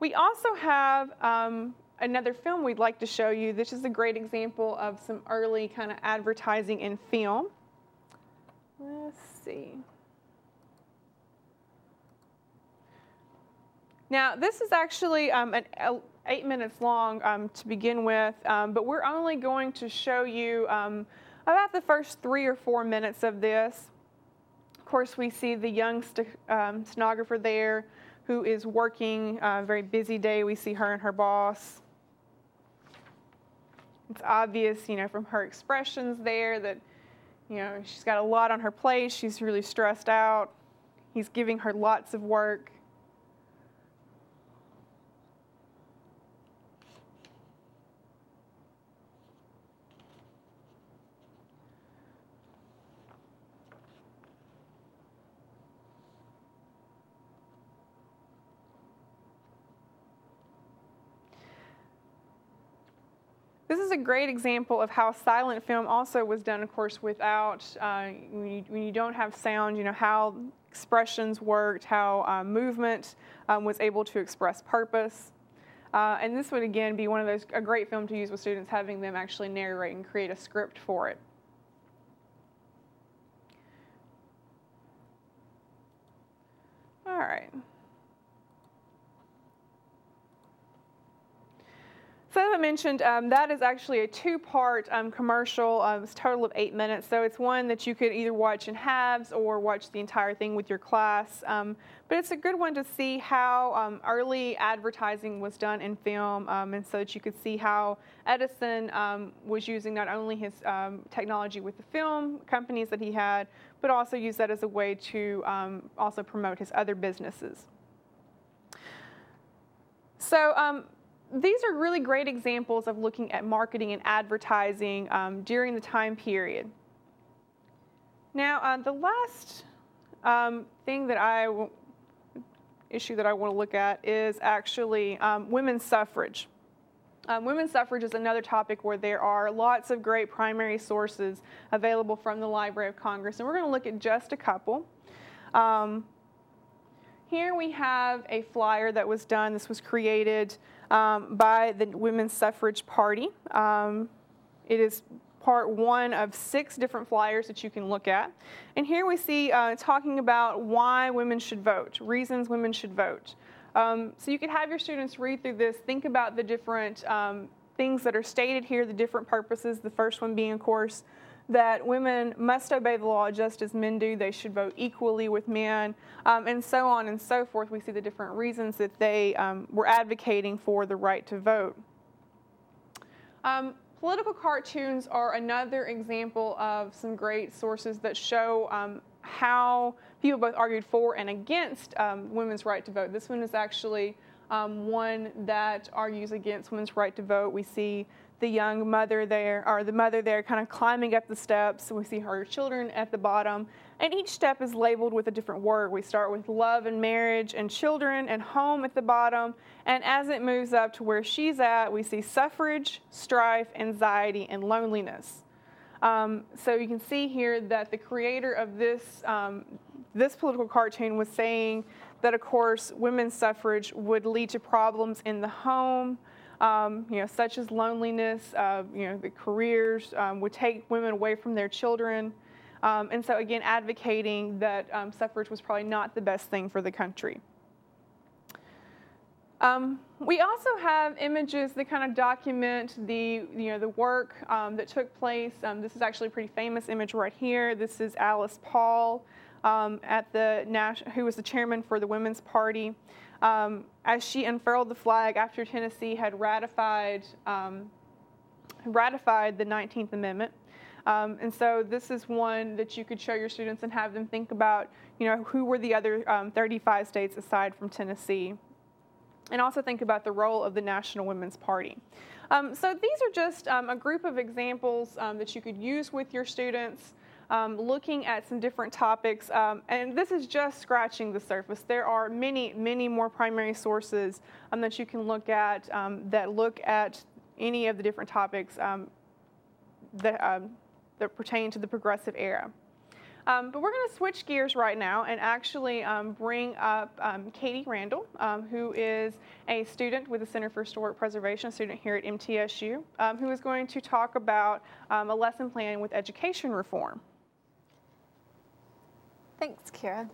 We also have um, another film we'd like to show you. This is a great example of some early kind of advertising in film. Let's see. Now, this is actually um, an eight minutes long um, to begin with, um, but we're only going to show you um, about the first three or four minutes of this. Of course, we see the young st- um, stenographer there who is working a very busy day. We see her and her boss. It's obvious, you know, from her expressions there that, you know, she's got a lot on her plate. She's really stressed out. He's giving her lots of work. This is a great example of how silent film also was done, of course, without, uh, when, you, when, you, don't have sound, you know, how expressions worked, how uh, movement um, was able to express purpose. Uh, and this would again be one of those, a great film to use with students, having them actually narrate and create a script for it. All right. So as I mentioned, um, that is actually a two-part um, commercial. Um, it's a total of eight minutes. So it's one that you could either watch in halves or watch the entire thing with your class. Um, but it's a good one to see how um, early advertising was done in film, and so that you could see how Edison was using not only his technology with the film companies that he had, but also use that as a way to also promote his other businesses. So these are really great examples of looking at marketing and advertising um, during the time period. Now, uh, the last um, thing that I w- issue that I want to look at is actually um, women's suffrage. Um, women's suffrage is another topic where there are lots of great primary sources available from the Library of Congress, and we're going to look at just a couple. Um, here we have a flyer that was done. This was created um, by the Women's Suffrage Party. Um, it is part one of six different flyers that you can look at. And here we see uh, talking about why women should vote, reasons women should vote. Um, so you could have your students read through this, think about the different um, things that are stated here, the different purposes. The first one being, of course, that women must obey the law just as men do. They should vote equally with men, um, and so on and so forth. We see the different reasons that they um, were advocating for the right to vote. Um, political cartoons are another example of some great sources that show um, how people both argued for and against um, women's right to vote. This one is actually um, one that argues against women's right to vote. We see the young mother there, or the mother there, kind of climbing up the steps. We see her children at the bottom, and each step is labeled with a different word. We start with love and marriage and children and home at the bottom, and as it moves up to where she's at, we see suffrage, strife, anxiety, and loneliness. Um, so you can see here that the creator of this um, this political cartoon was saying that, of course, women's suffrage would lead to problems in the home um, you know, such as loneliness, uh, you know, the careers um, would take women away from their children. Um, and so, again, advocating that um, suffrage was probably not the best thing for the country. Um, we also have images that kind of document the, you know, the work um, that took place. this is actually a pretty famous image right here. This is Alice Paul at the Nash- who was the chairman for the Women's Party um, as she unfurled the flag after Tennessee had ratified, um, ratified the 19th Amendment. Um, and so this is one that you could show your students and have them think about, you know, who were the other um, 35 states aside from Tennessee. And also think about the role of the National Women's Party. Um, so these are just um, a group of examples that you could use with your students um, looking at some different topics. Um, and this is just scratching the surface. There are many, many more primary sources um, that you can look at um, that look at any of the different topics um, that, um, that pertain to the progressive era. Um, but we're going to switch gears right now and actually um, bring up um, Katie Randall, who is a student with the Center for Historic Preservation, a student here at MTSU, who is going to talk about a lesson plan with education reform. Thanks, Kara.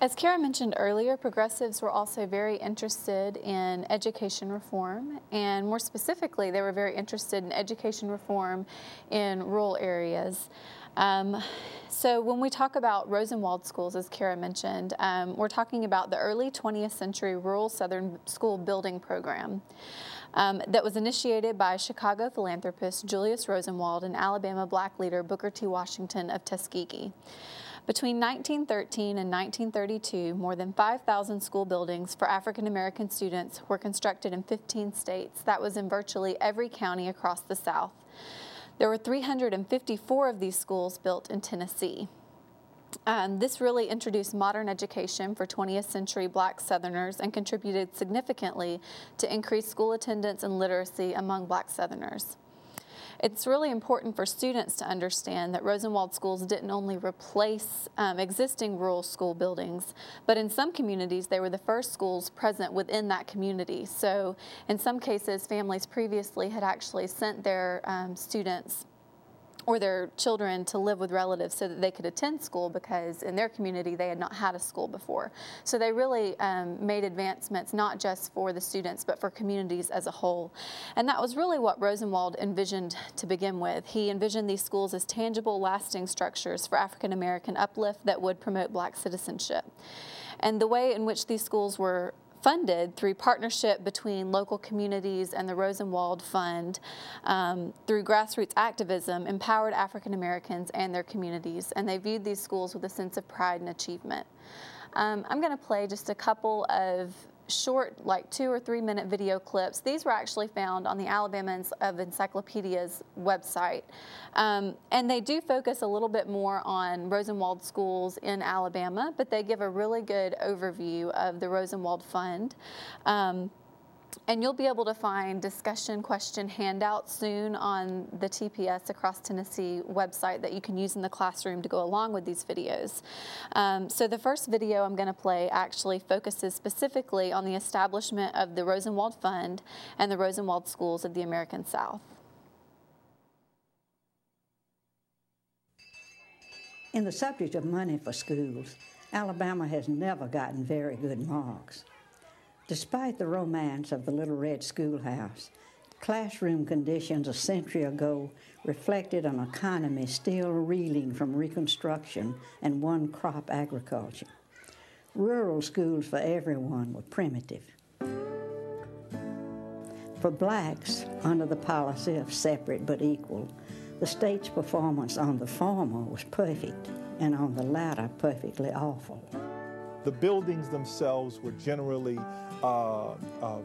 As Kara mentioned earlier, progressives were also very interested in education reform, and more specifically, they were very interested in education reform in rural areas. Um, so when we talk about Rosenwald schools, as Kara mentioned, um, we're talking about the early 20th century rural Southern school building program. Um, that was initiated by Chicago philanthropist Julius Rosenwald and Alabama black leader Booker T. Washington of Tuskegee. Between 1913 and 1932, more than 5,000 school buildings for African American students were constructed in 15 states. That was in virtually every county across the South. There were 354 of these schools built in Tennessee. Um, this really introduced modern education for 20th century black Southerners and contributed significantly to increased school attendance and literacy among black Southerners. It's really important for students to understand that Rosenwald schools didn't only replace um, existing rural school buildings, but in some communities they were the first schools present within that community. So in some cases, families previously had actually sent their um, students or their children to live with relatives so that they could attend school because in their community they had not had a school before. So they really um, made advancements not just for the students but for communities as a whole. And that was really what Rosenwald envisioned to begin with. He envisioned these schools as tangible, lasting structures for African American uplift that would promote black citizenship. And the way in which these schools were funded through partnership between local communities and the Rosenwald Fund um, through grassroots activism empowered African Americans and their communities, and they viewed these schools with a sense of pride and achievement. Um, I'm going to play just a couple of short, like two or three minute video clips. These were actually found on the Alabama of Encyclopedia's website. Um, and they do focus a little bit more on Rosenwald schools in Alabama, but they give a really good overview of the Rosenwald Fund. Um, and you'll be able to find discussion question handouts soon on the TPS Across Tennessee website that you can use in the classroom to go along with these videos. Um, so the first video I'm going to play actually focuses specifically on the establishment of the Rosenwald Fund and the Rosenwald Schools of the American South. In the subject of money for schools, Alabama has never gotten very good marks. Despite the romance of the Little Red Schoolhouse, classroom conditions a century ago reflected an economy still reeling from Reconstruction and one crop agriculture. Rural schools for everyone were primitive. For blacks, under the policy of separate but equal, the state's performance on the former was perfect, and on the latter, perfectly awful. The buildings themselves were generally uh, uh,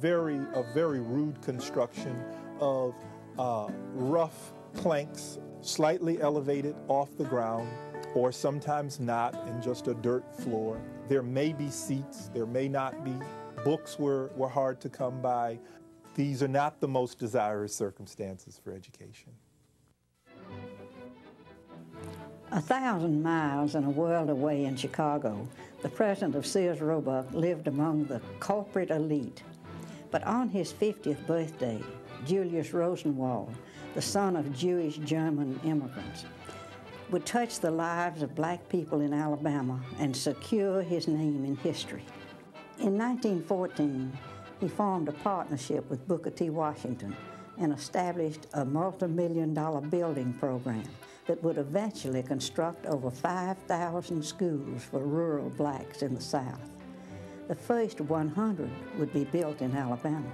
very a very rude construction of uh, rough planks, slightly elevated off the ground, or sometimes not, in just a dirt floor. There may be seats, there may not be. Books were, were hard to come by. These are not the most desirous circumstances for education. A thousand miles and a world away in Chicago, the president of Sears Roebuck lived among the corporate elite. But on his 50th birthday, Julius Rosenwald, the son of Jewish German immigrants, would touch the lives of black people in Alabama and secure his name in history. In 1914, he formed a partnership with Booker T. Washington and established a multi-million dollar building program that would eventually construct over 5,000 schools for rural blacks in the South. The first 100 would be built in Alabama.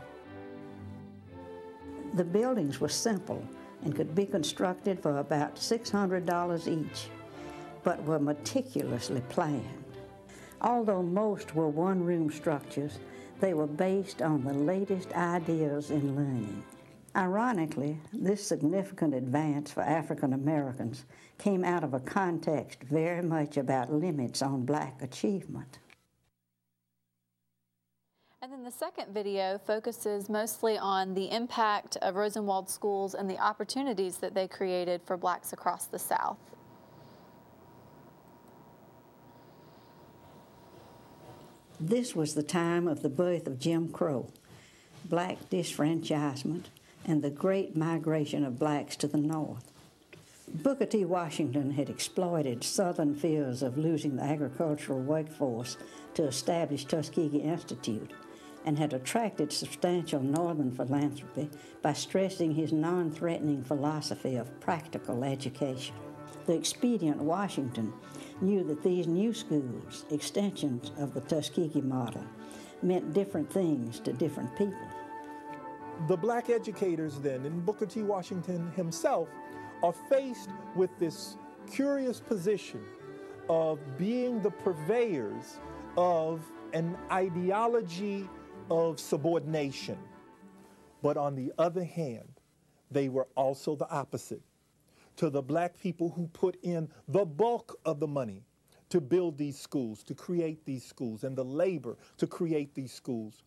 The buildings were simple and could be constructed for about $600 each, but were meticulously planned. Although most were one-room structures, they were based on the latest ideas in learning. Ironically, this significant advance for African Americans came out of a context very much about limits on black achievement. And then the second video focuses mostly on the impact of Rosenwald schools and the opportunities that they created for blacks across the South. This was the time of the birth of Jim Crow, black disfranchisement, and the great migration of blacks to the north. Booker T. Washington had exploited Southern fears of losing the agricultural workforce to establish Tuskegee Institute and had attracted substantial Northern philanthropy by stressing his non threatening philosophy of practical education. The expedient Washington knew that these new schools, extensions of the Tuskegee model, meant different things to different people. The black educators then, and Booker T. Washington himself, are faced with this curious position of being the purveyors of an ideology of subordination. But on the other hand, they were also the opposite to the black people who put in the bulk of the money to build these schools, to create these schools, and the labor to create these schools.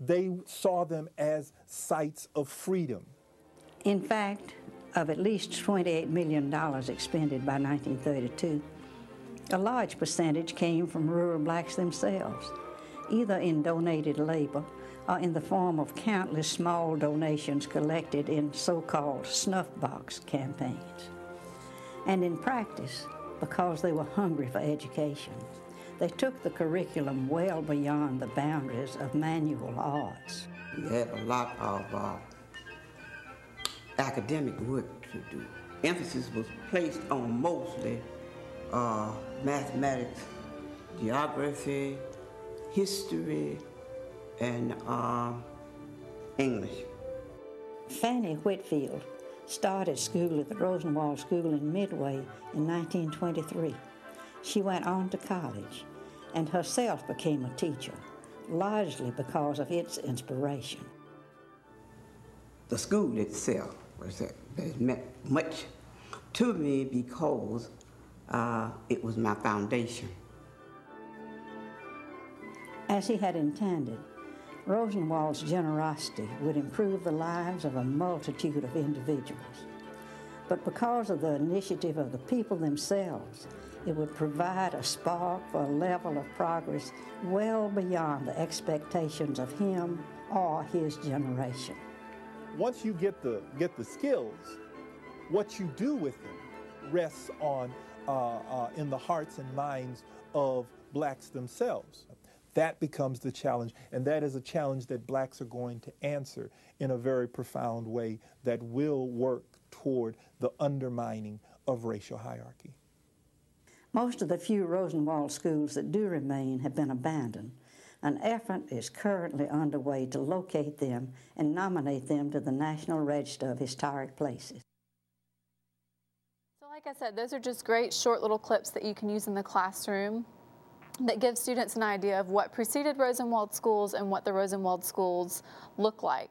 They saw them as sites of freedom. In fact, of at least $28 million expended by 1932, a large percentage came from rural blacks themselves either in donated labor or in the form of countless small donations collected in so called snuff box campaigns. And in practice, because they were hungry for education, they took the curriculum well beyond the boundaries of manual arts. We had a lot of uh, academic work to do. Emphasis was placed on mostly uh, mathematics, geography, history, and uh, English. Fannie Whitfield started school at the Rosenwald School in Midway in 1923. She went on to college and herself became a teacher, largely because of its inspiration. The school itself was, meant much to me because uh, it was my foundation as he had intended. Rosenwald's generosity would improve the lives of a multitude of individuals. But because of the initiative of the people themselves, it would provide a spark for a level of progress well beyond the expectations of him or his generation. Once you get the, get the skills, what you do with them rests on uh, uh, in the hearts and minds of blacks themselves. That becomes the challenge, and that is a challenge that blacks are going to answer in a very profound way that will work toward the undermining of racial hierarchy. Most of the few Rosenwald schools that do remain have been abandoned. An effort is currently underway to locate them and nominate them to the National Register of Historic Places. So like I said, those are just great short little clips that you can use in the classroom that gives students an idea of what preceded Rosenwald schools and what the Rosenwald schools look like.